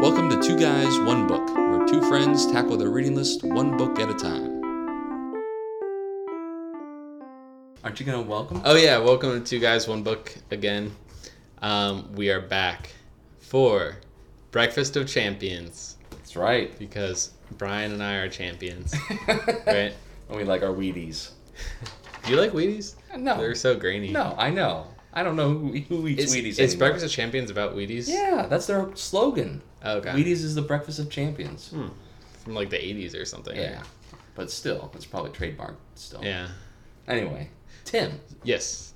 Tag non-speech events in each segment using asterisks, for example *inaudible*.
Welcome to Two Guys, One Book, where two friends tackle their reading list one book at a time. Aren't you gonna welcome? Oh yeah, welcome to Two Guys One Book again. Um, we are back for Breakfast of Champions That's right. because Brian and I are champions, *laughs* right? And we like our Wheaties. Do *laughs* you like Wheaties? No. They're so grainy. No, I know. I don't know who, who eats Is, Wheaties is anymore. Breakfast of Champions about Wheaties? Yeah, that's their slogan. Oh, okay. Wheaties is the breakfast of champions. Hmm. From like the 80s or something. Yeah, but still, it's probably trademarked still. Yeah. Anyway, Tim, Yes.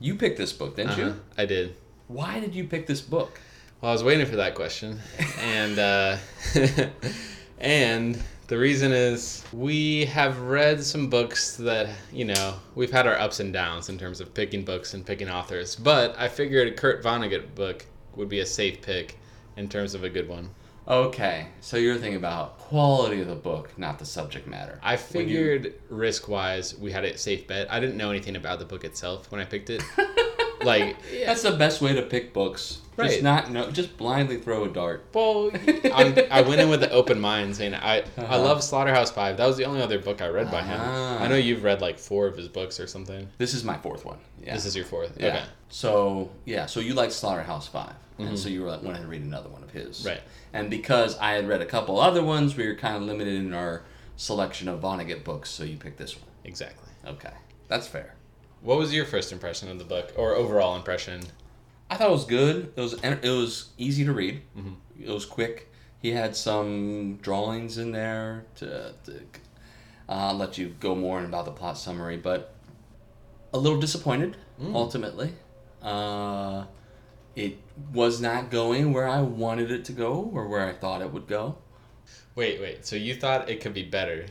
you picked this book, didn't Uh-huh. you? I did. Why did you pick this book? Well, I was waiting for that question, and uh, *laughs* and the reason is we have read some books that you know we've had our ups and downs in terms of picking books and picking authors, but I figured a Kurt Vonnegut book would be a safe pick in terms of a good one. Okay, so you're thinking about quality of the book, not the subject matter. I When you- figured risk wise we had a safe bet. I didn't know anything about the book itself when I picked it. *laughs* like, *laughs* That's the best way to pick books. Right. Just not know. Just blindly throw a dart. Well, *laughs* I'm, I went in with an open mind, saying I I Uh-huh. love Slaughterhouse Five. That was the only other book I read by him. Ah. I know you've read like four of his books or something. This is my fourth one. Yeah. This is your fourth. Yeah. Okay. So yeah, so you like Slaughterhouse 5 and so you were like, wanted to read another one of his. Mm-hmm. Right. And because I had read a couple other ones, we were kind of limited in our selection of Vonnegut books, so you picked this one. Exactly. Okay, that's fair. What was your first impression of the book, or overall impression? I thought it was good. It was it was easy to read. Mm-hmm. It was quick. He had some drawings in there to, to uh, let you go more about the plot summary, but a little disappointed Mm. ultimately. Uh, it was not going where I wanted it to go or where I thought it would go. Wait, wait. So you thought it could be better?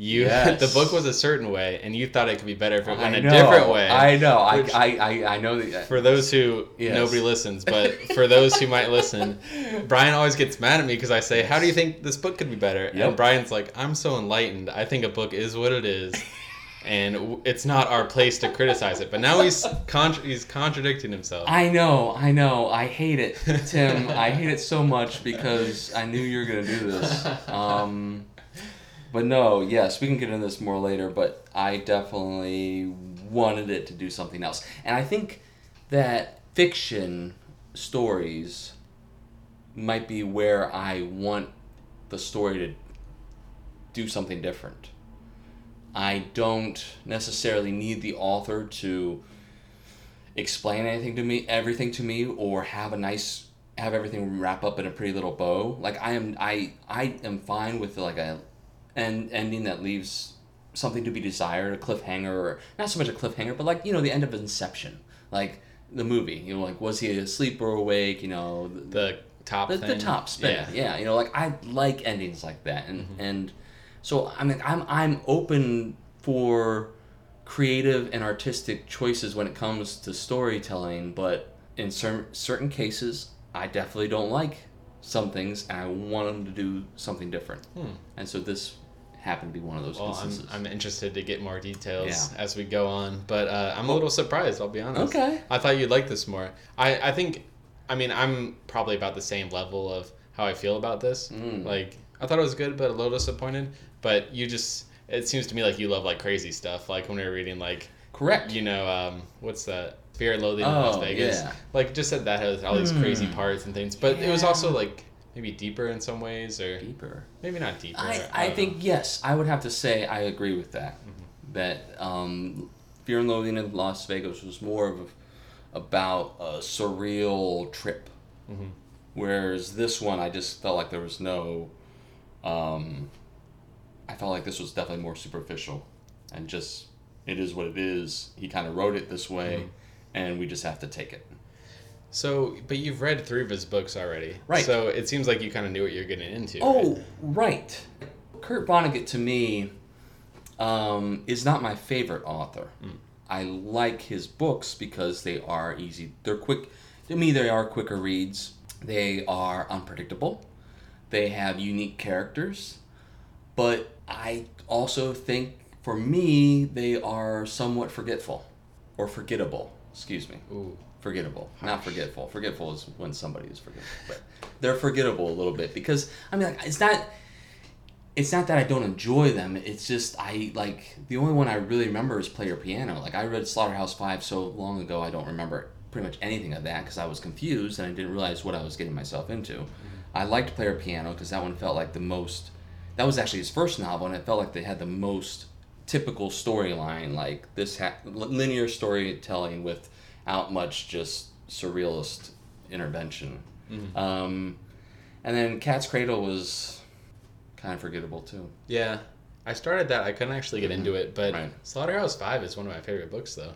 You *laughs* Yes. the book was a certain way, and you thought it could be better if it went I a know, different way. I know. I, Which- I, I, I know that. for those who Yes. nobody listens, but for those who might listen, *laughs* Brian always gets mad at me because I say, "How do you think this book could be better?" Yep. And Brian's like, "I'm so enlightened. I think a book is what it is, *laughs* and it's not our place to criticize it." But now he's contra- he's contradicting himself. I know, I know. I hate it, Tim. I hate it so much because I knew you were gonna do this. Um, but no, yes, we can get into this more later. But I definitely wanted it to do something else, and I think that fiction stories might be where I want the story to do something different. I don't necessarily need the author to explain anything to me, everything to me, or have a nice have everything wrap up in a pretty little bow. Like I am, I I am fine with like a end ending that leaves something to be desired, a cliffhanger, or not so much a cliffhanger, but like you know the end of Inception, like the movie. You know, like was he asleep or awake? You know, the, the top the, the top spin. Yeah. Yeah. you know, like I like endings like that, and mm-hmm. and so I mean, I'm I'm open for creative and artistic choices when it comes to storytelling, but in certain certain cases, I definitely don't like some things, and I want them to do something different. And so this happened to be one of those Hmm. Well, I'm. I'm interested to get more details Yeah. as we go on, but uh, I'm a little surprised. I'll be honest. Okay. I thought you'd like this more. I, I think, I mean, I'm probably about the same level of how I feel about this. Mm. Like, I thought it was good, but a little disappointed. But you just, it seems to me like you love like crazy stuff. Like when we were reading, like, Correct. you know, um, what's that? Fear and Loathing in Las Oh, Vegas. yeah. Like, just said that has all these crazy Hmm. parts and things. But it was also like maybe deeper in some ways, or Deeper. maybe not deeper. I, don't I know. think yes, I would have to say I agree with that. Mm-hmm. That um, Fear and Loathing in Las Vegas was more of a, about a surreal trip, Mhm. whereas this one I just felt like there was no. Um, I felt like this was definitely more superficial, and just it is what it is. He kind of wrote it this way, Mm-hmm. and we just have to take it. So, but you've read three of his books already, Right. So it seems like you kind of knew what you're getting into. Oh, right? right. Kurt Vonnegut to me um, is not my favorite author. I like his books because they are easy. They're quick. To me, they are quicker reads. They are unpredictable. They have unique characters. But I also think, for me, they are somewhat forgetful or forgettable. Excuse me. Ooh. Forgettable, not forgetful. Forgetful is when somebody is forgetful, but they're forgettable a little bit because I mean, like, it's not. It's not that I don't enjoy them. It's just I like the only one I really remember is Player Piano. Like I read Slaughterhouse Five so long ago, I don't remember pretty much anything of that because I was confused and I didn't realize what I was getting myself into. Mm-hmm. I liked Player Piano because that one felt like the most. That was actually his first novel, and it felt like they had the most typical storyline, like this ha- linear storytelling without much just surrealist intervention. Um, and then Cat's Cradle was kind of forgettable too. Yeah. I started that. I couldn't actually get into it, but Right. Slaughterhouse Five is one of my favorite books, though.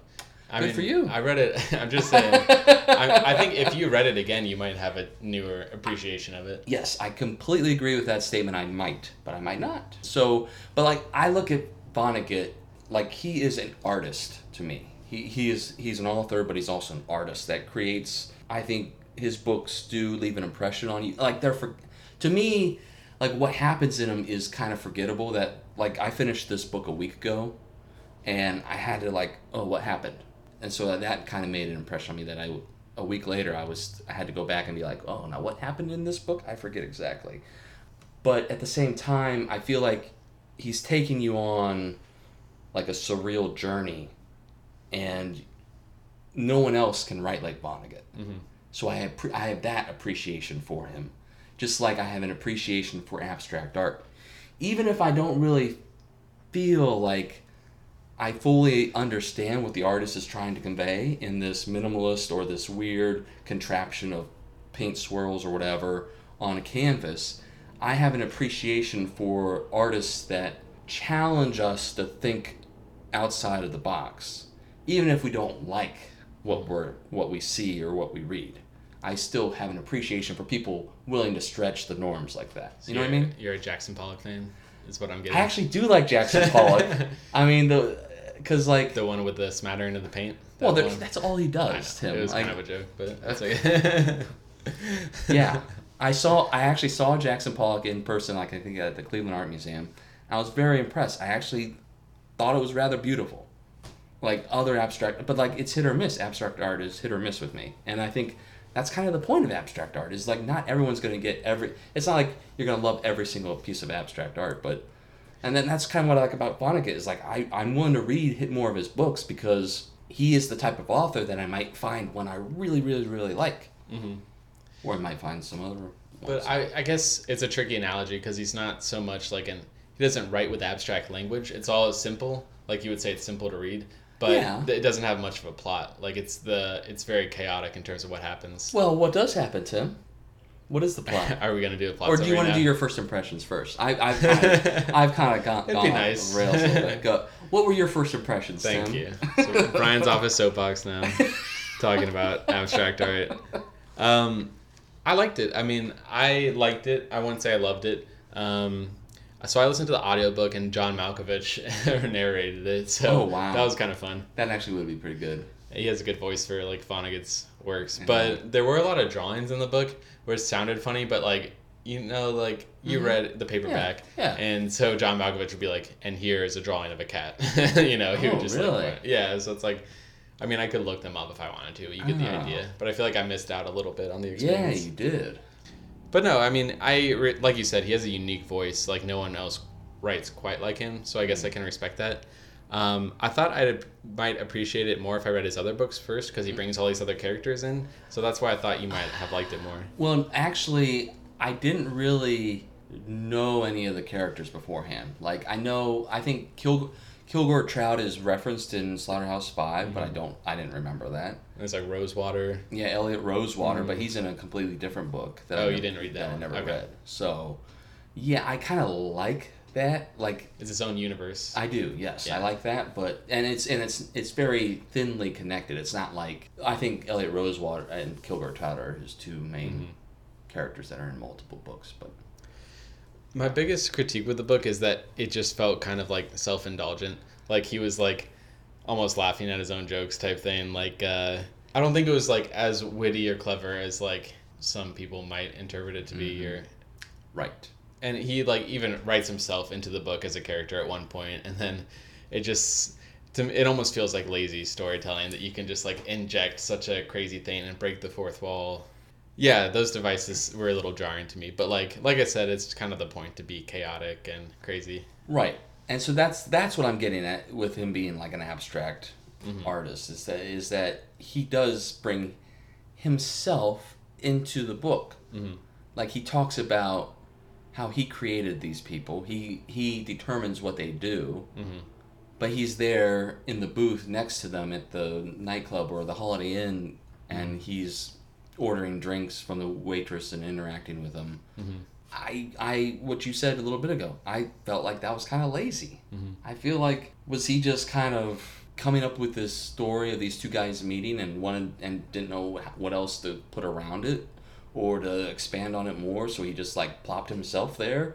I Good mean, for you. I read it. *laughs* I'm just saying. I, I think if you read it again, you might have a newer appreciation of it. Yes, I completely agree with that statement. I might, but I might not. So, but like I look at Vonnegut, like he is an artist to me. He he is he's an author, but he's also an artist that creates. I think his books do leave an impression on you. Like they're for, to me, like what happens in them is kind of forgettable. That like I finished this book a week ago, and I had to like, oh, what happened? And so that kind of made an impression on me that I, a week later, I was I had to go back and be like, oh, now what happened in this book? I forget exactly. But at the same time, I feel like he's taking you on like a surreal journey, and no one else can write like Vonnegut. Mhm. So I have I have that appreciation for him, just like I have an appreciation for abstract art, even if I don't really feel like I fully understand what the artist is trying to convey in this minimalist or this weird contraption of paint swirls or whatever on a canvas. I have an appreciation for artists that challenge us to think outside of the box, even if we don't like what we're what we see or what we read. I still have an appreciation for people willing to stretch the norms like that. You know what I mean? You're a Jackson Pollock fan, is what I'm getting. I actually do like Jackson *laughs* Pollock. I mean the because like the one with the smattering of the paint. That well that's all he does. Tim. It was Like, kind of a joke, but that's *laughs* okay. *laughs* yeah, I saw. I actually saw Jackson Pollock in person. Like I think at the Cleveland Art Museum. I was very impressed. I actually thought it was rather beautiful. Like other abstract, but like it's hit or miss. Abstract art is hit or miss with me, and I think that's kind of the point of abstract art. Is like not everyone's going to get every. It's not like you're going to love every single piece of abstract art, but. And then that's kind of what I like about Vonnegut is like I, I'm willing to read hit more of his books because he is the type of author that I might find one I really, really, really like. hmm Or I might find some other. But. I, I guess it's a tricky analogy because he's not so much like an he doesn't write with abstract language. It's all simple, like you would say it's simple to read, but Yeah. it doesn't have much of a plot. Like it's the it's very chaotic in terms of what happens. Well, what does happen, Tim? What is the plot? *laughs* Are we gonna do a plot? or do you want to do your first impressions first? I, I've, *laughs* I've, I've kind of gone, It'd gone nice. the rails a little bit. Go, what were your first impressions, Thank Tim? you. *laughs* So Brian's off his soapbox now, talking about abstract art. Um, I liked it. I mean, I liked it. I wouldn't say I loved it. Um, so I listened to the audiobook and John Malkovich *laughs* narrated it. So Oh, wow. that was kind of fun. That actually would be pretty good. He has a good voice for like Vonnegut's works, Yeah. but there were a lot of drawings in the book where it sounded funny, but like you know, like you Mhm. read the paperback, yeah. and so John Malkovich would be like, "And here is a drawing of a cat," *laughs* you know. He Oh, would just really? like, yeah. So it's like, I mean, I could look them up if I wanted to. You get the Oh. idea, but I feel like I missed out a little bit on the experience. Yeah, you did. But no, I mean, I like you said, he has a unique voice. Like no one else writes quite like him, so I guess I mm. can respect that. Um, I thought I might appreciate it more if I read his other books first because he mm. brings all these other characters in. So that's why I thought you might have liked it more. Well, actually, I didn't really know any of the characters beforehand. Like, I know, I think Kil- Kilgore Trout is referenced in Slaughterhouse 5 but I Mhm. don't, I didn't remember that. There's like Rosewater. Yeah, Eliot Rosewater, Mhm. but he's in a completely different book. That Oh, I you never- didn't read that I never Okay. read. So, yeah, I kind of like that. Like, It's its own universe. I do, yes, I like that. But and it's and it's it's very thinly connected. It's not like I think Eliot Rosewater and Kilgore Trout are his two main Mhm. characters that are in multiple books. But My biggest critique with the book is that it just felt kind of like self indulgent. Like he was like almost laughing at his own jokes type thing. Like uh, I don't think it was like as witty or clever as like some people might interpret it to be. Mhm. Or right. and he like even writes himself into the book as a character at one point, and then it just to me, it almost feels like lazy storytelling that you can just like inject such a crazy thing and break the fourth wall. Yeah, those devices were a little jarring to me, but like like I said, it's kind of the point to be chaotic and crazy. Right. And so that's that's what I'm getting at with him being like an abstract Mm-hmm. artist is that is that he does bring himself into the book. Mhm. Like he talks about how he created these people. He he determines what they do. Mhm. But he's there in the booth next to them at the nightclub or the Holiday Inn and he's ordering drinks from the waitress and interacting with them. Mhm. I, I, what you said a little bit ago, I felt like that was kind of lazy. Mhm. I feel like was he just kind of coming up with this story of these two guys meeting and wanted and didn't know what else to put around it or to expand on it more, so he just like plopped himself there.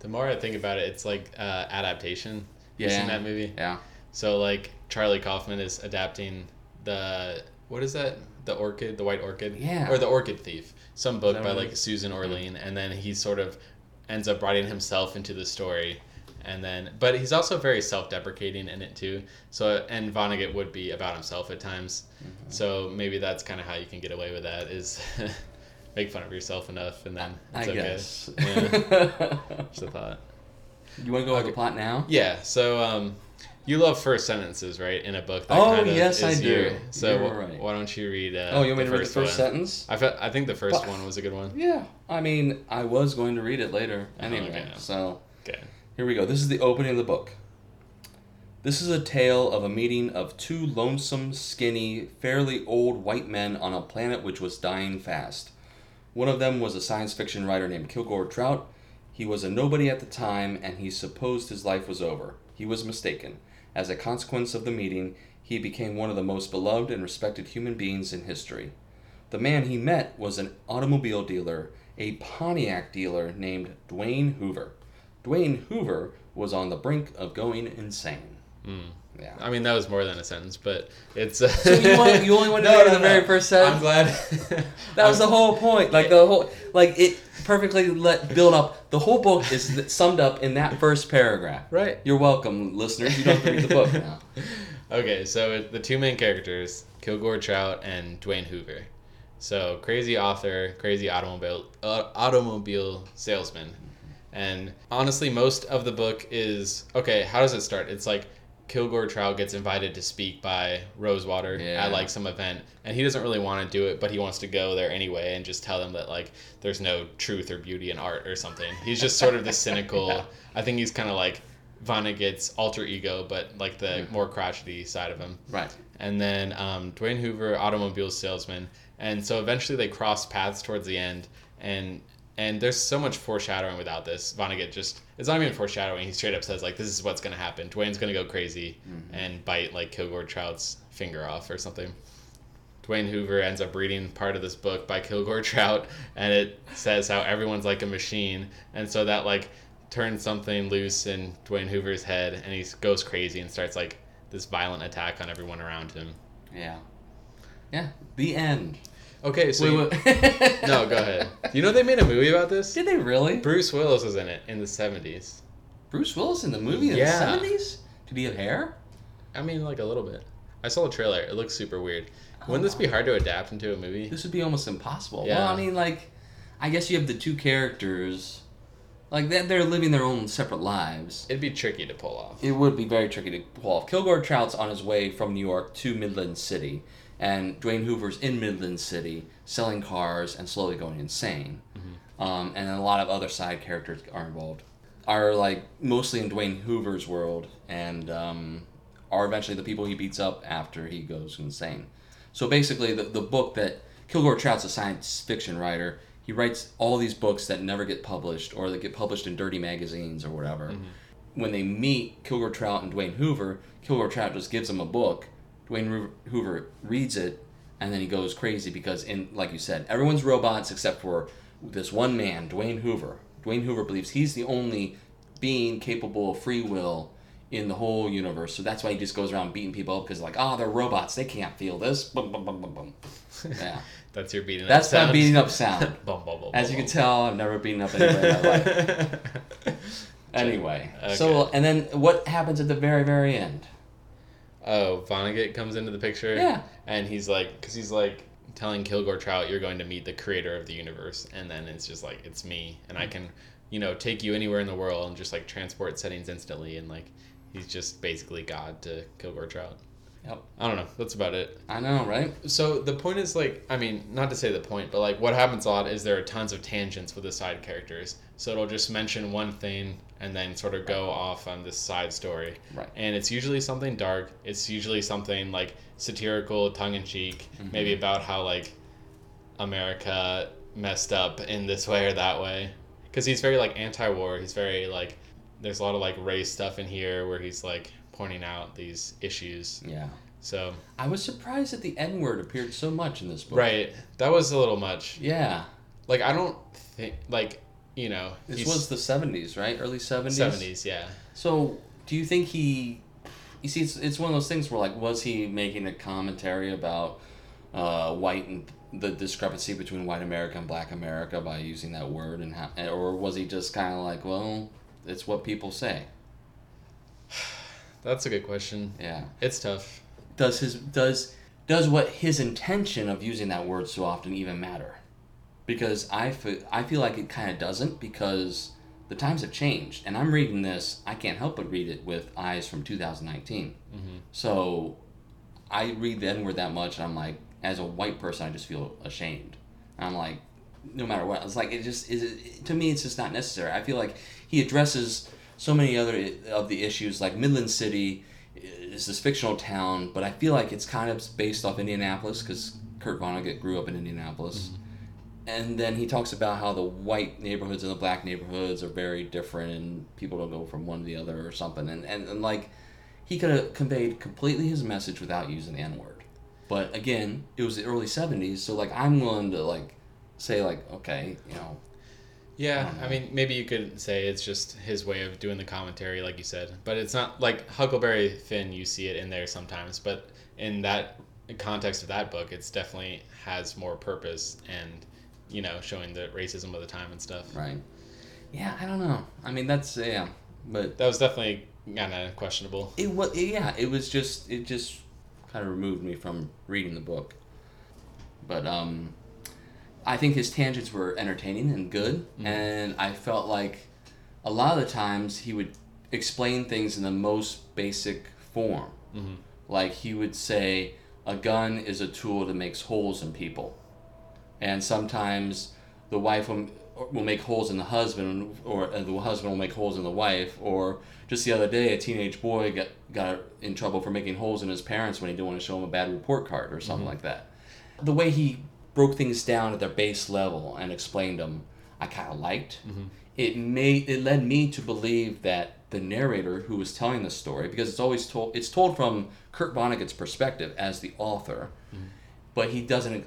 The more I think about it, it's like uh, adaptation. You Yeah. seen that movie? Yeah. So like Charlie Kaufman is adapting the what is that? The orchid, the white orchid, Yeah. or the orchid thief. Some book by like? Susan Orlean, and then he sort of ends up writing himself into the story, and then but he's also very self-deprecating in it too. So and Vonnegut would be about himself at times. Mm-hmm. So maybe that's kind of how you can get away with that is *laughs* make fun of yourself enough, and then I it's okay. guess. Yeah, *laughs* just a thought. you want to go over Okay. the plot now? Yeah, so um, you love first sentences, right, in a book. That Oh, kind of yes, I do. your- so right. why don't you read? Uh, oh, you want me the to read the first one? sentence? I fe- I think the first But- one was a good one. Yeah. I mean, I was going to read it later anyway. okay. So Okay. Here we go. This is the opening of the book. This is a tale of a meeting of two lonesome, skinny, fairly old white men on a planet which was dying fast. One of them was a science fiction writer named Kilgore Trout. He was a nobody at the time, and he supposed his life was over. He was mistaken. As a consequence of the meeting, he became one of the most beloved and respected human beings in history. The man he met was an automobile dealer, a Pontiac dealer named Dwayne Hoover. Dwayne Hoover was on the brink of going insane. Mm. Yeah. I mean, that was more than a sentence, but it's. Uh, So you want- you only wanted to *laughs* read the very first sentence? I'm glad. *laughs* That was the whole point. Like *laughs* the whole, like it perfectly let build up. The whole book is summed up in that first paragraph. Right. You're welcome, listeners. You don't have to read the book now. *laughs* Okay, so the two main characters, Kilgore Trout and Dwayne Hoover. So crazy author, crazy automobile uh, automobile salesman. And honestly, most of the book is okay. How does it start? It's like Kilgore Trout gets invited to speak by Rosewater Yeah. at like some event, and he doesn't really want to do it, but he wants to go there anyway and just tell them that like there's no truth or beauty in art or something. He's just sort of the *laughs* cynical. Yeah. I think he's kind of like Vonnegut's alter ego, but like the more crotchety side of him Right. and then um, Dwayne Hoover, automobile salesman, and so eventually they cross paths towards the end, and and there's so much foreshadowing without this. Vonnegut just it's not even foreshadowing. He straight up says like this is what's gonna happen. Dwayne's gonna go crazy mm-hmm. and bite like Kilgore Trout's finger off or something. Dwayne Hoover ends up reading part of this book by Kilgore *laughs* Trout, and it says how everyone's like a machine, and so that like turns something loose in Dwayne Hoover's head, and he goes crazy and starts like this violent attack on everyone around him. Yeah. Yeah. The end. Okay, so Wait, you- wait. *laughs* no, go ahead. You know they made a movie about this. Did they really? Bruce Willis was in it in the seventies. Bruce Willis in the movie in Yeah. the seventies? Did he have hair? I mean, like a little bit. I saw the trailer. It looks super weird. Oh Wouldn't this be hard to adapt into a movie? This would be almost impossible. Yeah. Well, I mean, like, I guess you have the two characters, like they're, they're living their own separate lives. It'd be tricky to pull off. It would be very tricky to pull off. Kilgore Trout's on his way from New York to Midland City, and Dwayne Hoover's in Midland City selling cars and slowly going insane. Um, and a lot of other side characters are involved. Are like mostly in Dwayne Hoover's world, and um, are eventually the people he beats up after he goes insane. So basically, the, the book that Kilgore Trout's a science fiction writer. He writes all these books that never get published or that get published in dirty magazines or whatever. When they meet Kilgore Trout and Dwayne Hoover, Kilgore Trout just gives him a book. Dwayne Hoover- reads it, and then he goes crazy because, in like you said, everyone's robots except for this one man, Dwayne Hoover. Dwayne Hoover believes he's the only being capable of free will in the whole universe. So that's why he just goes around beating people up because, like, oh, they're robots. They can't feel this. Boom, boom, boom, boom, boom. *laughs* Yeah. That's your beating. That's up my beating up sound. *laughs* Bum, bum, bum, As you bum, can tell, I've never beaten up anybody in my life. *laughs* Anyway, Okay. so and then what happens at the very very end? Oh, Vonnegut comes into the picture. Yeah. And he's like, because he's like telling Kilgore Trout, you're going to meet the creator of the universe, and then it's just like it's me, and I mm. can, you know, take you anywhere in the world and just like transport settings instantly, and like he's just basically God to Kilgore Trout. Yep. I don't know. That's about it. I know, right? So the point is like, I mean, not to say the point, but like what happens a lot is there are tons of tangents with the side characters. So it'll just mention one thing and then sort of go off on this side story. Right. And it's usually something dark. It's usually something like satirical, tongue in cheek, mm-hmm. maybe about how like America messed up in this way or that way. Because he's very like anti-war. He's very like, there's a lot of like race stuff in here where he's like pointing out these issues. Yeah. So I was surprised that the N word appeared so much in this book. right, that was a little much. Yeah. Like I don't think like you know This was the 70s, right? Early 70s? 70s, yeah. So, do you think he. You see, it's, it's one of those things where, like, was he making a commentary about uh, white and the discrepancy between white America and black America by using that word? and how, Or was he just kind of like, well, it's what people say? That's a good question. Yeah. It's tough. Does his. Does. Does what his intention of using that word so often even matter? Because I feel, I feel like it kind of doesn't because the times have changed. And I'm reading this, I can't help but read it with eyes from 2019. Mm-hmm. So I read the N word that much, and I'm like, as a white person, I just feel ashamed. I'm like, no matter what, it's like it just is. To me, it's just not necessary. I feel like he addresses so many other of the issues, like Midland City is this fictional town, but I feel like it's kind of based off Indianapolis because Kurt Vonnegut grew up in Indianapolis. Mm-hmm. And then he talks about how the white neighborhoods and the black neighborhoods are very different, and people don't go from one to the other or something. And, and, and like, he could have conveyed completely his message without using the N word. But again, it was the early 70s, so like, I'm willing to like say, like, okay, you know, Yeah, I mean, maybe you could say it's just his way of doing the commentary, like you said. But it's not like Huckleberry Finn. You see it in there sometimes, but in that context of that book, it's definitely has more purpose and you know showing the racism of the time and stuff. right? Yeah, I don't know. I mean, that's, yeah. But That was definitely kind of questionable. it was, yeah, it was just, it just kind of removed me from reading the book. But, um, I think his tangents were entertaining and good, and I felt like a lot of the times he would explain things in the most basic form. Mhm. Like he would say, a gun is a tool that makes holes in people, and sometimes the wife will, will make holes in the husband, or uh, the husband will make holes in the wife. Or just the other day, a teenage boy got got in trouble for making holes in his parents when he didn't want to show him a bad report card or something like that. The way he broke things down at their base level and explained them, I kind of liked. Mm-hmm. It made it led me to believe that the narrator who was telling the story, because it's always told, it's told from Kurt Vonnegut's perspective as the author, mm-hmm. but he doesn't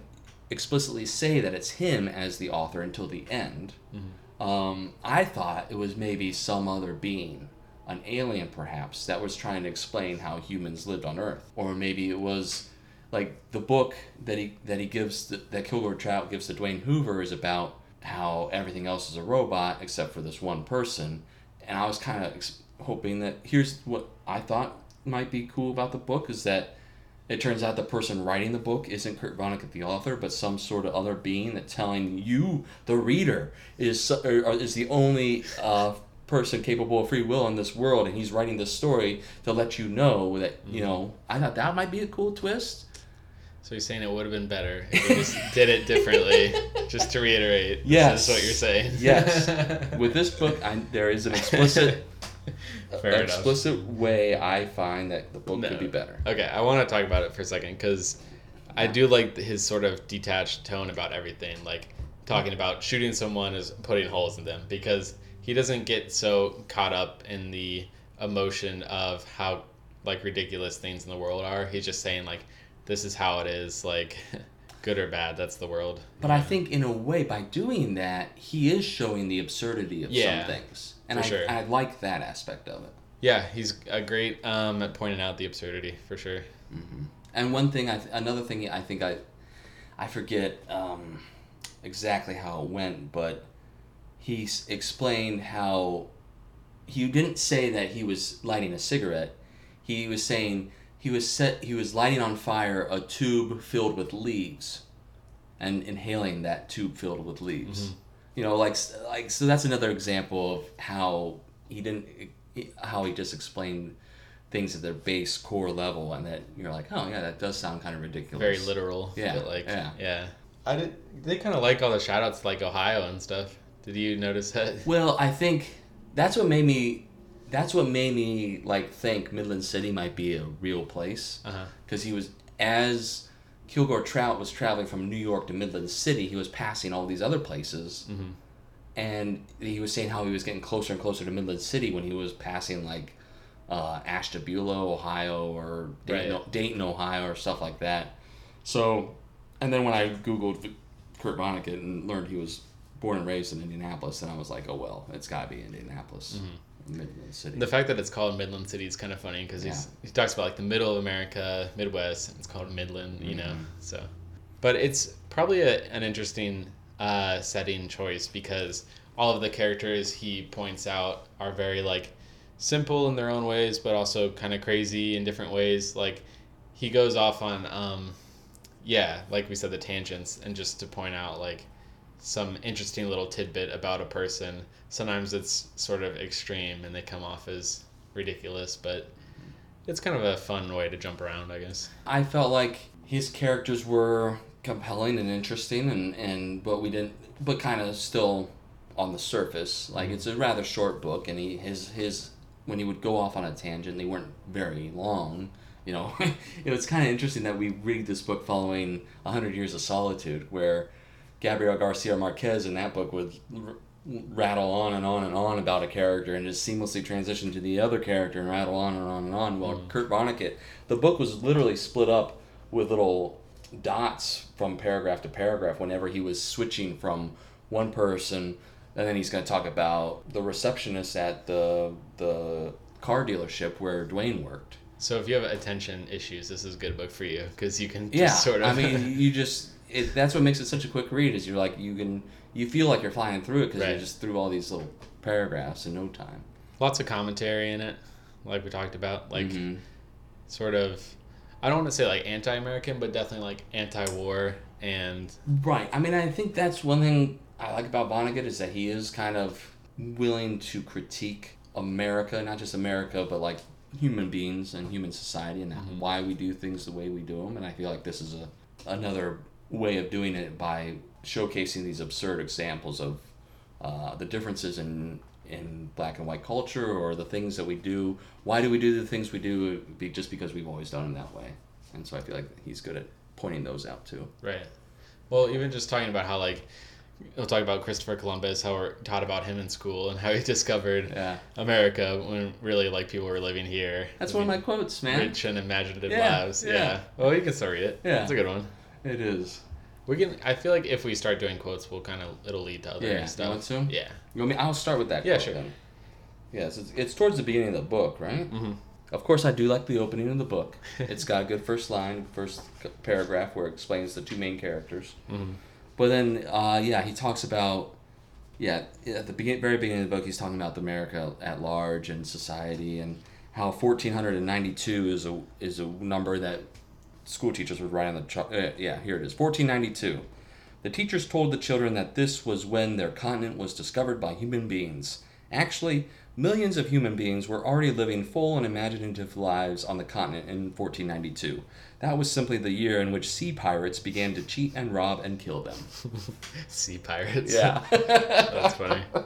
explicitly say that it's him as the author until the end. Mm-hmm. Um, I thought it was maybe some other being, an alien perhaps, that was trying to explain how humans lived on Earth, or maybe it was like the book that he that he gives to, that Kilgore Trout gives to Dwayne Hoover is about how everything else is a robot except for this one person, and I was kind of ex- hoping that here's what I thought might be cool about the book is that it turns out the person writing the book isn't Kurt Vonnegut, the author, but some sort of other being that telling you, the reader, is is the only uh, person capable of free will in this world, and he's writing this story to let you know that you know. I thought that might be a cool twist. So you're saying it would have been better if we just did it differently. *laughs* just to reiterate, Yes. that's what you're saying. Yes. *laughs* With this book, I, there is an explicit, *laughs* Fair enough. explicit way I find that the book No. could be better. Okay, I want to talk about it for a second because I do like his sort of detached tone about everything, like talking about shooting someone is putting holes in them because he doesn't get so caught up in the emotion of how like ridiculous things in the world are. He's just saying like this is how it is, like *laughs* good or bad, that's the world. But I think in a way, by doing that, he is showing the absurdity of Yeah, some things, and I, sure. I like that aspect of it. Yeah, he's a great um, at pointing out the absurdity for sure. And one thing, I th- another thing, I think I, I forget um, exactly how it went, but he s- explained how he didn't say that he was lighting a cigarette. He was saying he was set he was lighting on fire a tube filled with leaves and inhaling that tube filled with leaves mm-hmm. you know like like so that's another example of how he didn't how he just explained things at their base core level and that you're like oh yeah that does sound kind of ridiculous Very literal. Yeah, But like, yeah. yeah. I did. They kind of like all the shout outs like Ohio and stuff. Did you notice that? Well, I think that's what made me. That's what made me like think Midland City might be a real place because he was as Kilgore Trout was traveling from New York to Midland City, he was passing all these other places, Mhm. and he was saying how he was getting closer and closer to Midland City when he was passing like uh, Ashtabula, Ohio, or Dayton, Right. Dayton, Ohio, or stuff like that. So, and then when I googled Kurt Vonnegut and learned he was born and raised in Indianapolis, then I was like, oh well, it's got to be Indianapolis, Midland City. The fact that it's called Midland City is kind of funny because he's he talks about like the middle of America, Midwest. And it's called Midland, you know. So, but it's probably a, an interesting uh, setting choice because all of the characters he points out are very like simple in their own ways, but also kind of crazy in different ways. Like he goes off on, um, yeah, like we said, the tangents, and just to point out like some interesting little tidbit about a person. Sometimes it's sort of extreme and they come off as ridiculous, but it's kind of a fun way to jump around, I guess. I felt like his characters were compelling and interesting, and, and but we didn't, but kind of still on the surface. Like it's a rather short book, and he his his when he would go off on a tangent, they weren't very long. You know, *laughs* it was kind of interesting that we read this book following A Hundred Years of Solitude, where Gabriel Garcia Marquez in that book would r- rattle on and on and on about a character and just seamlessly transition to the other character and rattle on and on and on. While mm. Kurt Vonnegut, the book was literally split up with little dots from paragraph to paragraph whenever he was switching from one person and then he's going to talk about the receptionist at the the car dealership where Dwayne worked. So if you have attention issues, this is a good book for you because you can just Yeah, sort of. I mean, *laughs* you just it, that's what makes it such a quick read. Is you're like you can you feel like you're flying through it because Right. you're just through all these little paragraphs in no time. lots of commentary in it, like we talked about, like Mhm. sort of. I don't want to say like anti-American, but definitely like anti-war and Right. I mean, I think that's one thing I like about Vonnegut is that he is kind of willing to critique America, not just America, but like human beings and human society and why we do things the way we do them. And I feel like this is a another way of doing it by showcasing these absurd examples of uh, the differences in in black and white culture or the things that we do. Why do we do the things we do? Be just because we've always done them that way. And so I feel like he's good at pointing those out too. Right. Well, even just talking about how like we'll talk about Christopher Columbus, how we're taught about him in school and how he *laughs* discovered Yeah. America when really like people were living here. That's one of my quotes, man. rich and imaginative Yeah, lives. yeah. Yeah. Well, you can still read it. Yeah. It's a good one. It is. We can. I feel like if we start doing quotes, we'll kind of it'll lead to other Yeah, you stuff. want to? Yeah. You want me? I'll start with that. Yeah, sure. Then. Yes, it's, it's towards the beginning of the book, right? Mm-hmm. Of course, I do like the opening of the book. it's got a good first line, first paragraph where it explains the two main characters. Mm-hmm. But then, uh, yeah, he talks about, yeah, at the begin- very beginning of the book, he's talking about America at large and society and how 1492 is a is a number that school teachers would write on the chalk. Uh, yeah, here it is, 1492. The teachers told the children that this was when their continent was discovered by human beings. Actually, millions of human beings were already living full and imaginative lives on the continent in 1492. That was simply the year in which sea pirates began to cheat and rob and kill them. *laughs* Sea pirates. Yeah. *laughs* That's funny. *laughs*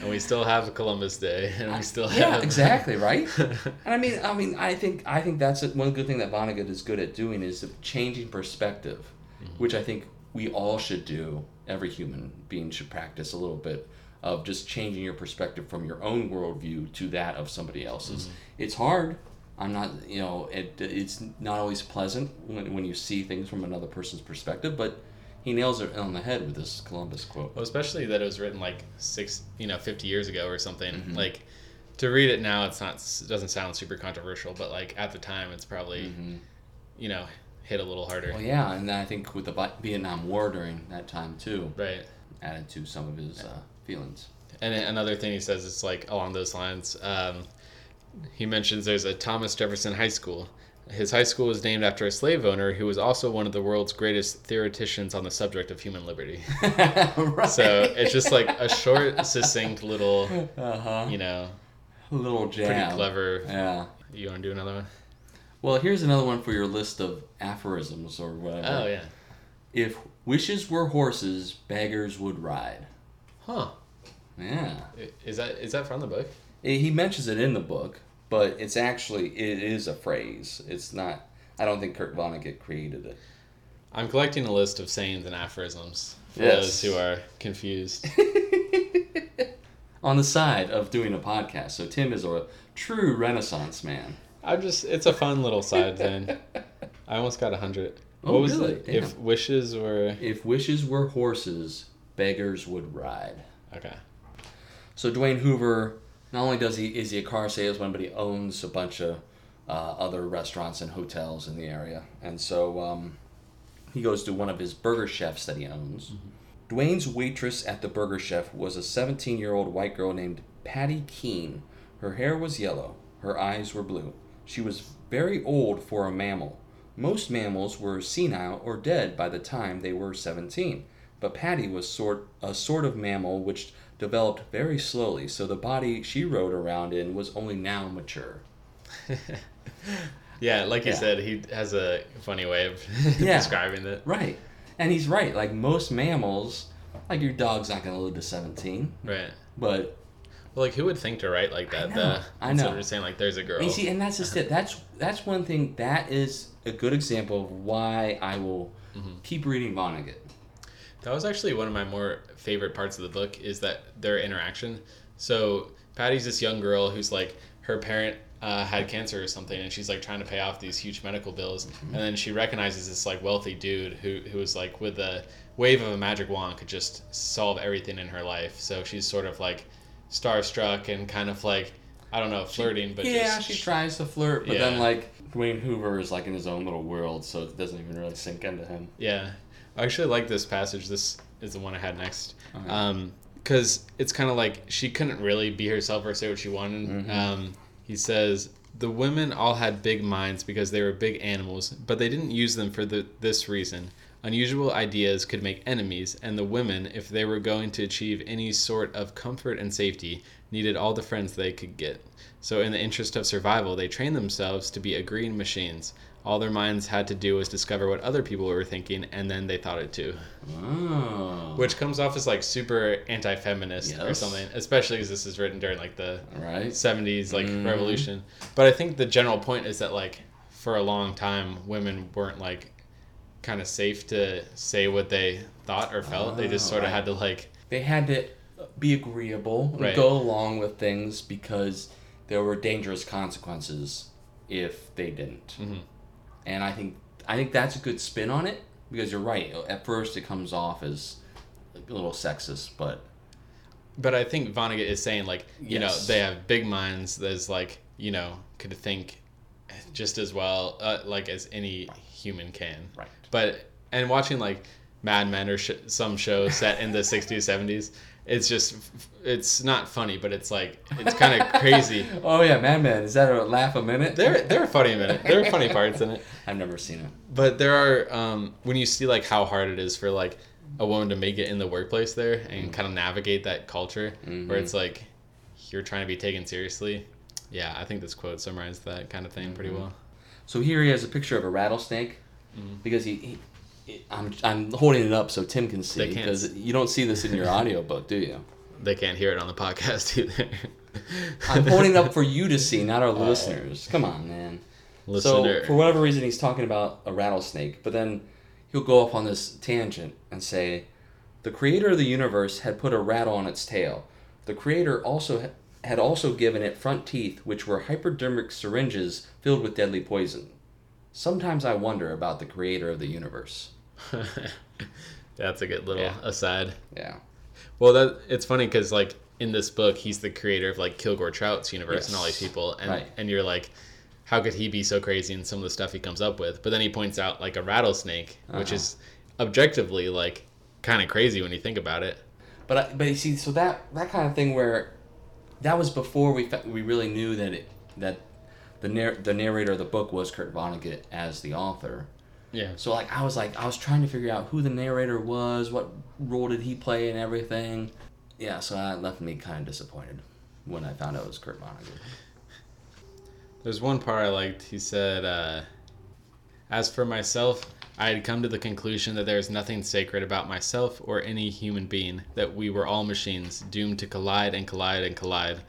And we still have a Columbus Day, and we still have. yeah, exactly, right? *laughs* And I mean, I mean, I think I think that's one good thing that Vonnegut is good at doing is changing perspective, mm-hmm. which I think we all should do. Every human being should practice a little bit of just changing your perspective from your own worldview to that of somebody else's. Mm-hmm. It's hard. I'm not, you know, it, it's not always pleasant when, when you see things from another person's perspective, but he nails it on the head with this Columbus quote. Well, especially that it was written like six, you know, fifty years ago or something. Mm-hmm. Like to read it now, it's not it doesn't sound super controversial, but like at the time, it's probably, you know, hit a little harder. Mm-hmm. Well, yeah, and I think with the Vietnam War during that time too, Right. added to some of his uh, feelings. And another thing he says is like along those lines. Um, he mentions there's a Thomas Jefferson High School, his high school was named after a slave owner who was also one of the world's greatest theoreticians on the subject of human liberty. *laughs* *laughs* right. So it's just like a short, succinct little, uh-huh. you know, little jam. pretty clever. Yeah. You want to do another one? Well, here's another one for your list of aphorisms or whatever. Oh yeah. If wishes were horses, beggars would ride. Huh. Yeah. Is that is that from the book? He mentions it in the book, but it's actually it is a phrase. It's not. I don't think Kurt Vonnegut created it. I'm collecting a list of sayings and aphorisms for Yes. those who are confused. *laughs* On the side of doing a podcast, so Tim is a true Renaissance man. I'm just it's a fun little side thing. I almost got a hundred. Oh, What was really? it? If wishes were If wishes were horses, beggars would ride. okay. So Dwayne Hoover, not only does he is he a car salesman, but he owns a bunch of uh, other restaurants and hotels in the area, and so um, he goes to one of his burger chefs that he owns. Dwayne's waitress at the burger chef was a 17 year old white girl named Patty Keene. Her hair was yellow, her eyes were blue. She was very old for a mammal. Most mammals were senile or dead by the time they were 17, but Patty was sort a sort of mammal which developed very slowly, so the body she rode around in was only now mature. *laughs* Yeah, like you Yeah. said, he has a funny way of *laughs* Yeah. describing it. Right. And he's right. Like most mammals, like your dog's not going to live to 17, Right. but Well, like who would think to write like that? I know, though? I Instead know. of just saying like, "There's a girl." you see, and that's just it. That's that's one thing. That is a good example of why I will mm-hmm. keep reading Vonnegut. That was actually one of my more favorite parts of the book is that their interaction. So Patty's this young girl who's like her parent uh, had cancer or something, and she's like trying to pay off these huge medical bills, and then she recognizes this like wealthy dude who who was like with a wave of a magic wand could just solve everything in her life. So she's sort of like starstruck and kind of like I don't know flirting, but yeah, just she tries to flirt, but then like Dwayne Hoover is like in his own little world, so it doesn't even really sink into him. Yeah, I actually like this passage. This is the one I had next, Okay. um, because it's kind of like she couldn't really be herself or say what she wanted. Mhm. Um, he says the women all had big minds because they were big animals, but they didn't use them for the, this reason. Unusual ideas could make enemies, and the women, if they were going to achieve any sort of comfort and safety, needed all the friends they could get. So, in the interest of survival, they trained themselves to be agreeing machines. All their minds had to do was discover what other people were thinking, and then they thought it too. Oh. Which comes off as like super anti feminist or something, especially as this is written during like the right? 70s like Mhm. revolution but i think the general point is that like for a long time women weren't like kind of safe to say what they thought or felt they just Oh, sort of right. had to like They had to be agreeable and Right. go along with things because there were dangerous consequences if they didn't. Mhm. And I think I think that's a good spin on it because you're right. At first, it comes off as a little sexist, but but i think vonnegut is saying like you know they have big minds that's like you know could think just as well uh, like as any human can right. but and watching like Mad Men or sh- some show set in the 60s 70s it's just it's not funny but it's like it's kind of crazy *laughs* Oh yeah, Mad Men. Is that a laugh a minute? They're they're funny in it. There are funny *laughs* parts in it. I've never seen it. But there are um, when you see like how hard it is for like a woman to make it in the workplace there and mm-hmm. kind of navigate that culture where mm-hmm. it's like you're trying to be taken seriously. Yeah, I think this quote summarized that kind of thing pretty mm-hmm. well. So here he has a picture of a rattlesnake because he, he, he- I'm I'm holding it up so Tim can see because you don't see this in your *laughs* audiobook, do you? They can't hear it on the podcast *laughs* either. I'm holding it up for you to see, not our *laughs* listeners. Come on, man. Listener. So for whatever reason, he's talking about a rattlesnake, but then he'll go off on this tangent and say, "The creator of the universe had put a rattle on its tail. The creator also ha- had also given it front teeth, which were hypodermic syringes filled with deadly poison. Sometimes I wonder about the creator of the universe." *laughs* That's a good little Yeah. aside. Yeah. Well, that it's funny because like in this book, he's the creator of like Kilgore Trout's universe and all these people, and Right. and you're like, how could he be so crazy in some of the stuff he comes up with? But then he points out like a rattlesnake, which Uh-huh. is objectively like kind of crazy when you think about it. But I, but you see, so that that kind of thing where that was before we we really knew that it that the narr- the narrator of the book was Kurt Vonnegut as the author. Yeah. So like I was like I was trying to figure out who the narrator was, what role did he play, and everything. Yeah, so that left me kind of disappointed when I found out it was Kurt Vonnegut. There's one part I liked. He said, uh, As for myself, I had come to the conclusion that there is nothing sacred about myself or any human being, that we were all machines, doomed to collide and collide and collide.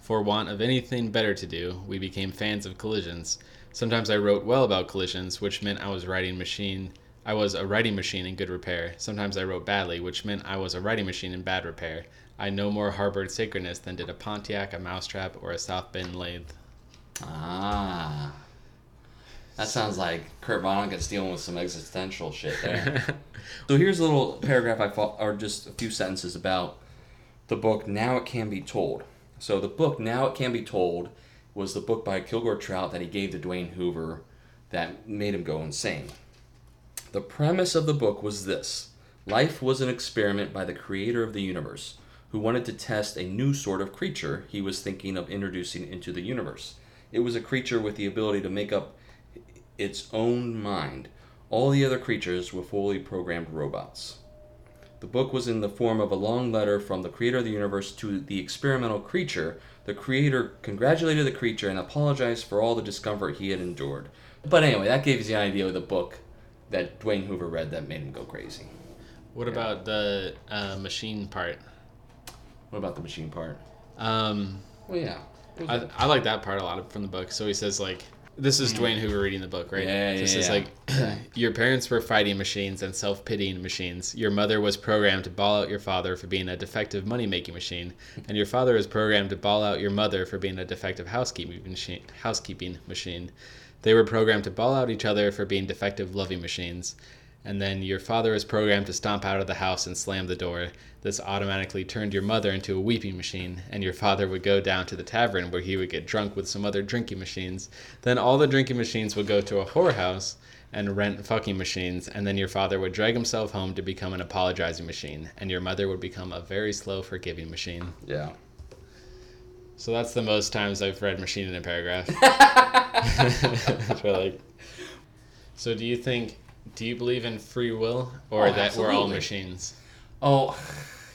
For want of anything better to do, we became fans of collisions. Sometimes I wrote well about collisions, which meant I was writing machine. I was a writing machine in good repair. Sometimes I wrote badly, which meant I was a writing machine in bad repair. I no more harbored sacredness than did a Pontiac, a mousetrap, or a South Bend lathe. Ah. That sounds like Kurt Vonnegut's dealing with some existential shit there. *laughs* so here's a little paragraph I fought, or just a few sentences about the book Now It Can Be Told. So the book Now It Can Be Told was the book by Kilgore Trout that he gave to Dwayne Hoover that made him go insane. The premise of the book was this life was an experiment by the creator of the universe, who wanted to test a new sort of creature he was thinking of introducing into the universe. It was a creature with the ability to make up its own mind. All the other creatures were fully programmed robots. The book was in the form of a long letter from the creator of the universe to the experimental creature. The creator congratulated the creature and apologized for all the discomfort he had endured. But anyway, that gives you an idea of the book that Dwayne Hoover read that made him go crazy. What about the uh, machine part? What about the machine part? Um, Well, yeah. I, I like that part a lot from the book. So he says like, this is Dwayne Hoover reading the book, right? Mm. Yeah, yeah, says yeah. like, *clears throat* your parents were fighting machines and self-pitying machines. Your mother was programmed to bawl out your father for being a defective money-making machine, and your father was programmed to bawl out your mother for being a defective housekeeping machine. Housekeeping machine. They were programmed to bawl out each other for being defective loving machines. And then your father was programmed to stomp out of the house and slam the door. This automatically turned your mother into a weeping machine, and your father would go down to the tavern where he would get drunk with some other drinking machines. Then all the drinking machines would go to a whorehouse and rent fucking machines, and then your father would drag himself home to become an apologizing machine, and your mother would become a very slow forgiving machine. Yeah. So that's the most times I've read machine in a paragraph. *laughs* *laughs* Like. So do you think do you believe in free will or Oh, that we're all machines? Oh,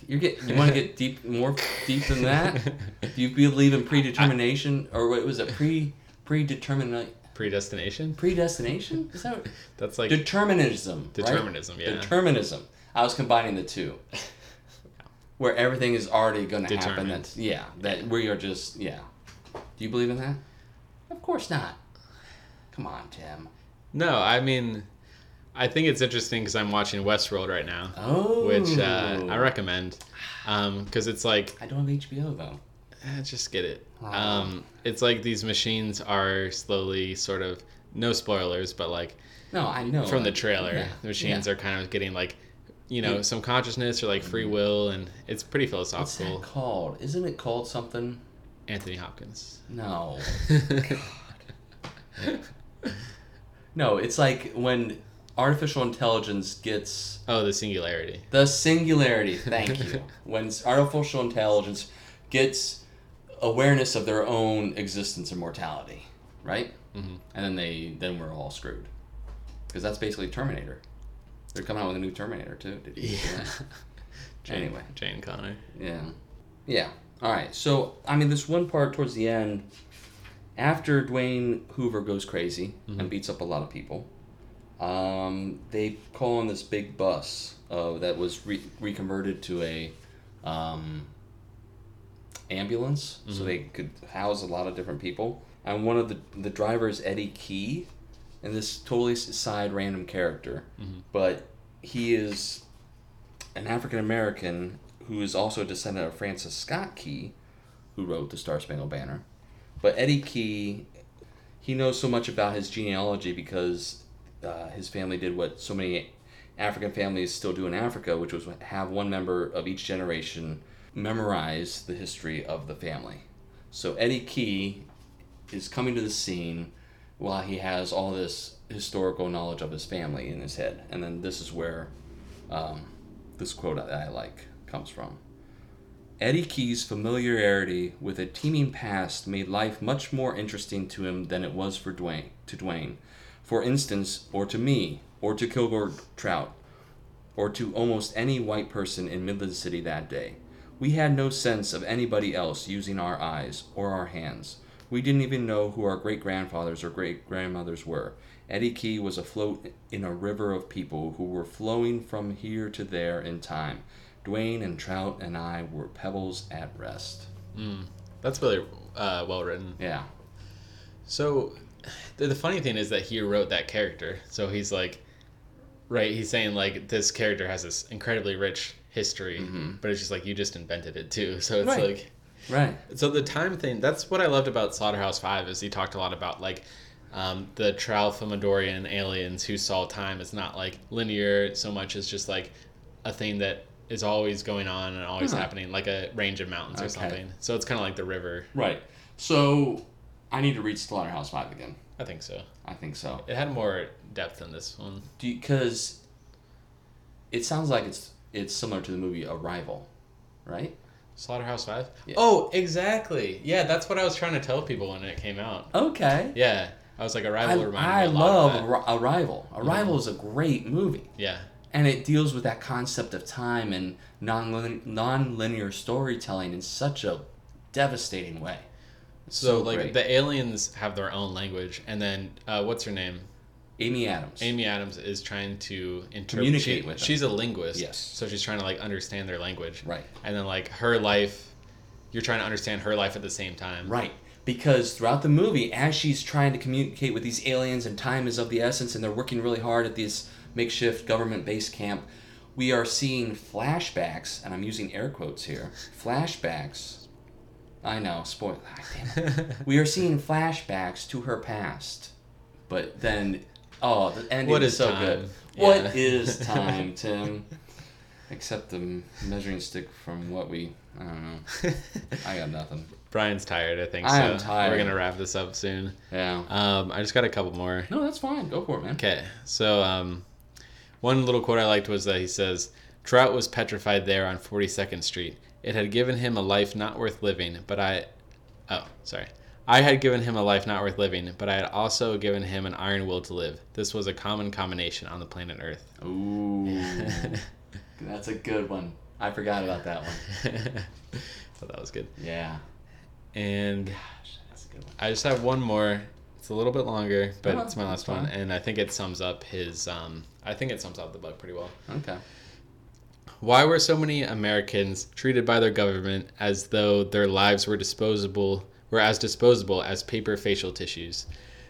you get you want to get deep more deep than that? Do you believe in *laughs* predetermination or what was it pre predeterminate Predestination? predestination? Is that what- *laughs* That's like determinism? right? Determinism, yeah. Determinism. I was combining the two. *laughs* Where everything is already going to happen. That's yeah. That we are just yeah. Do you believe in that? Of course not. Come on, Tim. No, I mean I think it's interesting because I'm watching Westworld right now, Oh. which uh, I recommend because it's like I don't have HBO though. eh, just get it. Aw. Um, it's like these machines are slowly sort of no spoilers, but like No, I know. from the trailer, Yeah, the machines yeah. are kind of getting like you know Yeah. some consciousness or like free will, and it's pretty philosophical. What's that called? Isn't it called something? Anthony Hopkins. No. *laughs* No, it's like when artificial intelligence gets oh, the singularity. the singularity. Thank *laughs* you. when artificial intelligence gets awareness of their own existence and mortality, right? Mhm. And then they then we're all screwed because that's basically Terminator. They're coming out with a new Terminator too. Did you that? *laughs* Jane, Anyway. Jane Connor. Yeah. Yeah. All right. So, I mean, this one part towards the end, after Dwayne Hoover goes crazy and beats up a lot of people, um, they call on this big bus uh, that was re- reconverted to a um, ambulance, so they could house a lot of different people. And one of the the drivers, Eddie Key, and this totally side random character, but he is an African American who is also a descendant of Francis Scott Key, who wrote the Star Spangled Banner. But Eddie Key, he knows so much about his genealogy because uh, his family did what so many African families still do in Africa, which was have one member of each generation memorize the history of the family. So Eddie Key is coming to the scene while he has all this historical knowledge of his family in his head. And then this is where um, this quote that I like comes from. Eddie Key's familiarity with a teeming past made life much more interesting to him than it was for Dwayne. To Dwayne, for instance, or to me, or to Kilgore Trout, or to almost any white person in Midland City that day. We had no sense of anybody else using our eyes or our hands. We didn't even know who our great grandfathers or great grandmothers were. Eddie Key was afloat in a river of people who were flowing from here to there in time. Dwayne and Trout and I were pebbles at rest. Mm, That's really uh, well written. Yeah. So, the, the funny thing is that he wrote that character. So he's like, right? He's saying like this character has this incredibly rich history, but it's just like you just invented it too. So it's Right. like, Right. so the time thing. That's what I loved about Slaughterhouse Five is he talked a lot about like. Um, the Tralfamadorian aliens who saw time as not like linear so much as just like a thing that is always going on and always Huh. happening, like a range of mountains or something. So it's kind of like the river. Right. So I need to read Slaughterhouse Five again. I think so. I think so. It had more depth than this one. Because it sounds like it's it's similar to the movie Arrival, right? Slaughterhouse Five. Yeah. Oh, exactly. Yeah, that's what I was trying to tell people when it came out. Okay. Yeah, I was like, Arrival I, reminded I me a lot love of that. Arri- Arrival. Arrival is a great movie. Yeah, And it deals with that concept of time and non non-linear storytelling in such a devastating way. It's so, like great. the aliens have their own language, and then uh, what's her name? Amy Adams. Amy Adams is trying to interpret. Communicate she- with them. She's a linguist. Yes. So she's trying to like understand their language. Right. And then like her life, you're trying to understand her life at the same time. Right. Because throughout the movie, as she's trying to communicate with these aliens and time is of the essence and they're working really hard at this makeshift government base camp, we are seeing flashbacks, and I'm using air quotes here flashbacks. I know, spoil. ah, *laughs* we are seeing flashbacks to her past. But then, oh, the ending What is is so time? good. Yeah. What is *laughs* time, Tim? Except the measuring stick from what we. I don't know. I got nothing. *laughs* Brian's tired. I think I so. am tired. We're gonna wrap this up soon. Yeah. Um, I just got a couple more. No, that's fine. Go for it, man. Okay, so um, one little quote I liked was that he says, Trout was petrified there on 42nd Street. It had given him a life not worth living, but I. Oh, sorry. I had given him a life not worth living, but I had also given him an iron will to live. This was a common combination on the planet Earth. Ooh, *laughs* that's a good one. I forgot about that one. *laughs* so that was good. Yeah. And Gosh, that's a good one. I just have one more. It's a little bit longer, but Oh, it's my last one, and I think it sums up his. Um, I think it sums up the book pretty well. Okay. Why were so many Americans treated by their government as though their lives were disposable were as disposable as paper facial tissues?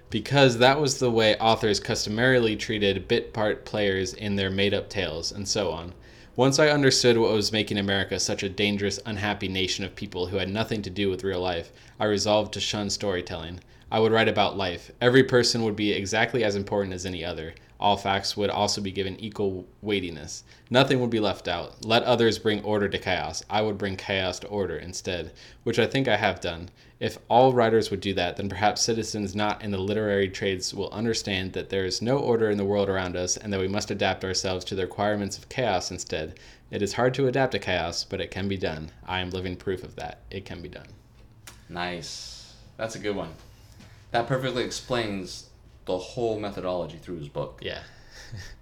Because that was the way authors customarily treated bit part players in their made up tales, and so on. Once I understood what was making America such a dangerous, unhappy nation of people who had nothing to do with real life, I resolved to shun storytelling. I would write about life. Every person would be exactly as important as any other. All facts would also be given equal weightiness. Nothing would be left out. Let others bring order to chaos. I would bring chaos to order instead, which I think I have done. If all writers would do that, then perhaps citizens not in the literary trades will understand that there is no order in the world around us and that we must adapt ourselves to the requirements of chaos instead. It is hard to adapt to chaos, but it can be done. I am living proof of that. It can be done. Nice. That's a good one. That perfectly explains the whole methodology through his book. Yeah. *laughs*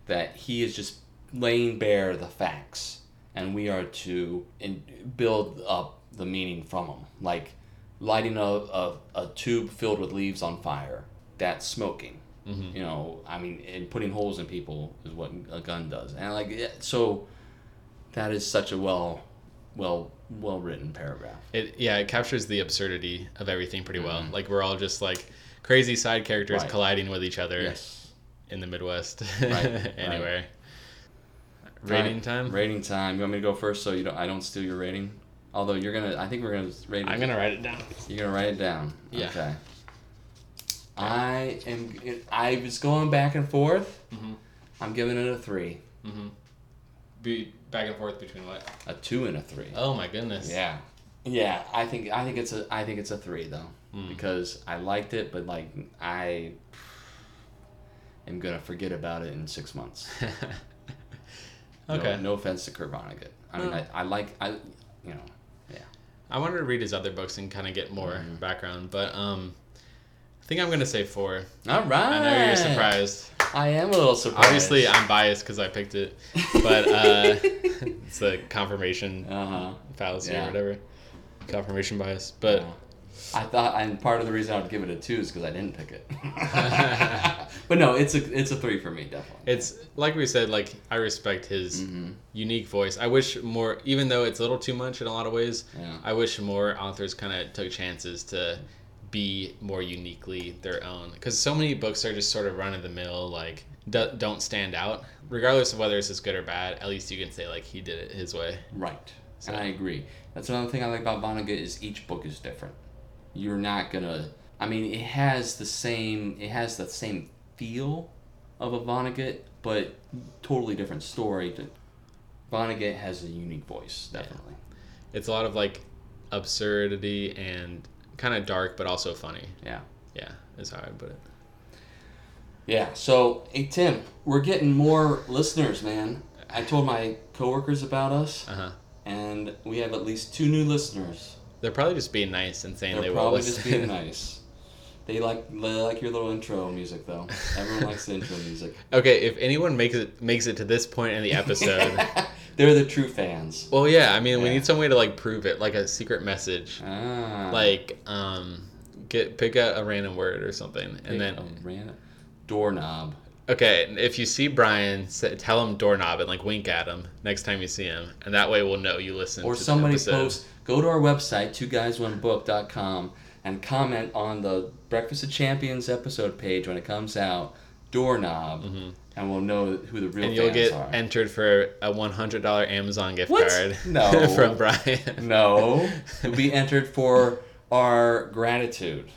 That he is just laying bare the facts, and we are to in, build up the meaning from them. Like lighting a, a, a tube filled with leaves on fire. That's smoking. Mhm. You know, I mean, and putting holes in people is what a gun does. And like, so that is such a well, well, well written paragraph. It yeah, it captures the absurdity of everything pretty well. Mhm. Like we're all just like crazy side characters Right. colliding with each other Yes. in the Midwest. Right, *laughs* anywhere. Rating Right. time? Rating time. You want me to go first so you don't I don't steal your rating? Although you're gonna, I think we're gonna rate. it- I'm gonna write it down. You're gonna write it down. Yeah. Okay. I am. I was going back and forth. Mm-hmm. I'm giving it a three, Mm-hmm. Be back and forth between what? a two, and a three. Oh my goodness. Yeah. Yeah. I think. I think it's a. I think it's a three though, Mm. because I liked it, but like I am gonna forget about it in six months. *laughs* Okay. No, offense to Kurt Vonnegut. I mean, No. I, I like I, you know, yeah. I wanted to read his other books and kind of get more Mm-hmm. background, but um, I think I'm gonna say four. All right. I know you're surprised. I am a little surprised. Obviously, I'm biased because I picked it, but uh, *laughs* it's a confirmation Uh huh. fallacy Yeah. or whatever. Confirmation bias, but I thought, and part of the reason I would give it a two is because I didn't pick it. *laughs* but no, it's a it's a three for me, definitely. it's like we said. Like I respect his Mm-hmm. unique voice. I wish more, even though it's a little too much in a lot of ways. Yeah. I wish more authors kind of took chances to be more uniquely their own because so many books are just sort of run of the mill like do, don't stand out regardless of whether it's good or bad at least you can say like he did it his way Right. And I agree. That's another thing I like about Vonnegut is each book is different. You're not gonna. I mean, it has the same. It has the same feel of a Vonnegut, but totally different story. To, Vonnegut has a unique voice, definitely. it's a lot of like absurdity and kind of dark but also funny Yeah. yeah is how i'd put it Yeah. So, hey Tim, we're getting more listeners, man. I told my coworkers about us, uh-huh and we have at least two new listeners. They're probably just being nice and saying They're they will probably listen just being *laughs* nice. They like they like your little intro music though. Everyone *laughs* likes the intro music. okay if anyone makes it makes it to this point in the episode *laughs* They're the true fans. well yeah i mean we need some way to like prove it like a secret message Ah. like um get pick out a random word or something and then a random doorknob. Okay if you see brian say, tell him doorknob and like wink at him next time you see him and that way we'll know you listen Or somebody post go to our website, two guys one book.com and comment on the Breakfast of Champions episode page when it comes out, doorknob, and we'll know who the real Mm-hmm. and you'll get are. entered for a $100 amazon gift What? card *laughs* No. from brian No, *laughs* you'll be entered for our gratitude.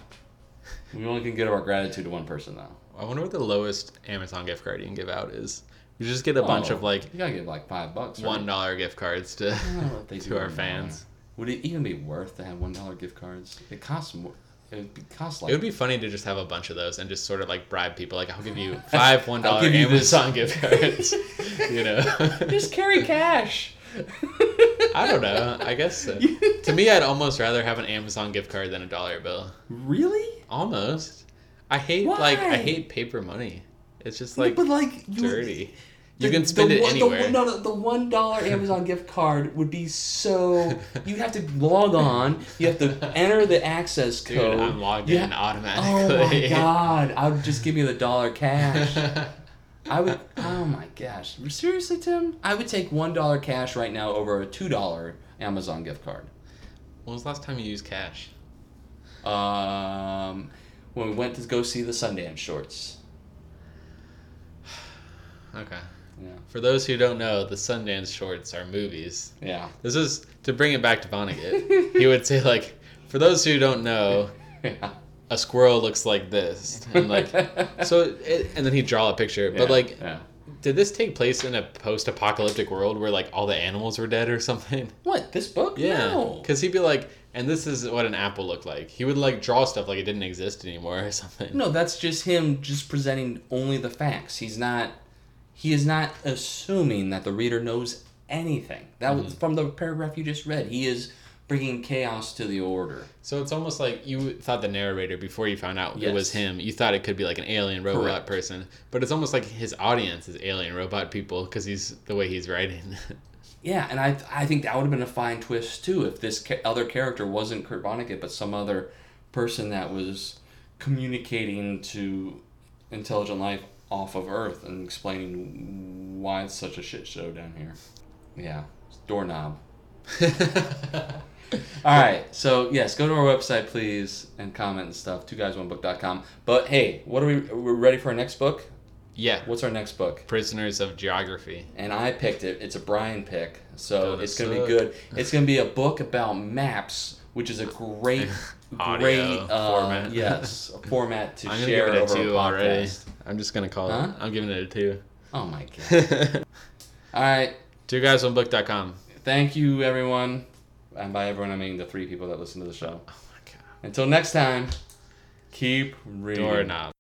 We only can give our gratitude to one person though. i wonder what the lowest amazon gift card you can give out is you just get a oh, bunch Oh, of like you gotta give like five bucks. right? one dollar gift cards to I don't know if *laughs* they to our $1. fans Would it even be worth to have one dollar gift cards? It costs more. It would be cost like. It would be funny to just have a bunch of those and just sort of like bribe people. Like, I'll give you *laughs* five one dollar. Amazon gift cards. *laughs* you know, just carry cash. I don't know. I guess so. to me, I'd almost rather have an Amazon gift card than a dollar bill. Really? Almost. I hate like I hate paper money. It's just No, like but like you, dirty. You the- can spend the it one- the- anywhere. no, no, the one dollar *laughs* Amazon gift card would be so. You have to *laughs* log on. You have to enter the access Dude, code. I'm logged you in ha- automatically. Oh my god! I would just give me the dollar cash. *laughs* I would. Oh my gosh! Seriously, Tim? I would take one dollar cash right now over a two dollar Amazon gift card. when was the last time you used cash? Um, when we went to go see the Sundance shorts. *sighs* Okay. Yeah. For those who don't know, the Sundance shorts are movies. Yeah. This is to bring it back to Vonnegut. *laughs* he would say like, for those who don't know, *laughs* Yeah. a squirrel looks like this, and like, *laughs* so, it, and then he'd draw a picture. But like, yeah. Did this take place in a post-apocalyptic world where like all the animals were dead or something? *laughs* What this book? Yeah, No. because he'd be like, and this is what an apple looked like. He would like draw stuff like it didn't exist anymore or *laughs* something. No, that's just him just presenting only the facts. He's not he is not assuming that the reader knows anything. That was Mm-hmm. from the paragraph you just read. He is bringing chaos to the order. So it's almost like you thought the narrator before you found out it was him. You thought it could be like an alien robot Correct. person, but it's almost like his audience is alien robot people because he's the way he's writing. *laughs* Yeah, and I I think that would have been a fine twist too if this ca- other character wasn't Kurt Vonnegut but some other person that was communicating to intelligent life off of Earth and explaining why it's such a shit show down here. Yeah, doorknob. *laughs* All right, so yes, go to our website, please, and comment and stuff. Two guys, one book.com. But hey, what are we? We're ready for our next book. yeah, What's our next book? prisoners of geography. And I picked it. It's a Brian pick, so it's gonna be good. It's gonna be a book about maps, which is a great, *laughs* great uh, format. *laughs* Yes, a format to *laughs* I'm share give it a over two a already. I'm just gonna call Huh? it. I'm giving it a two. Oh my god! All right, Two guys one book.com. thank you everyone, and by everyone I mean the three people that listen to the show. Oh my god. Until next time, keep reading. Doorknob.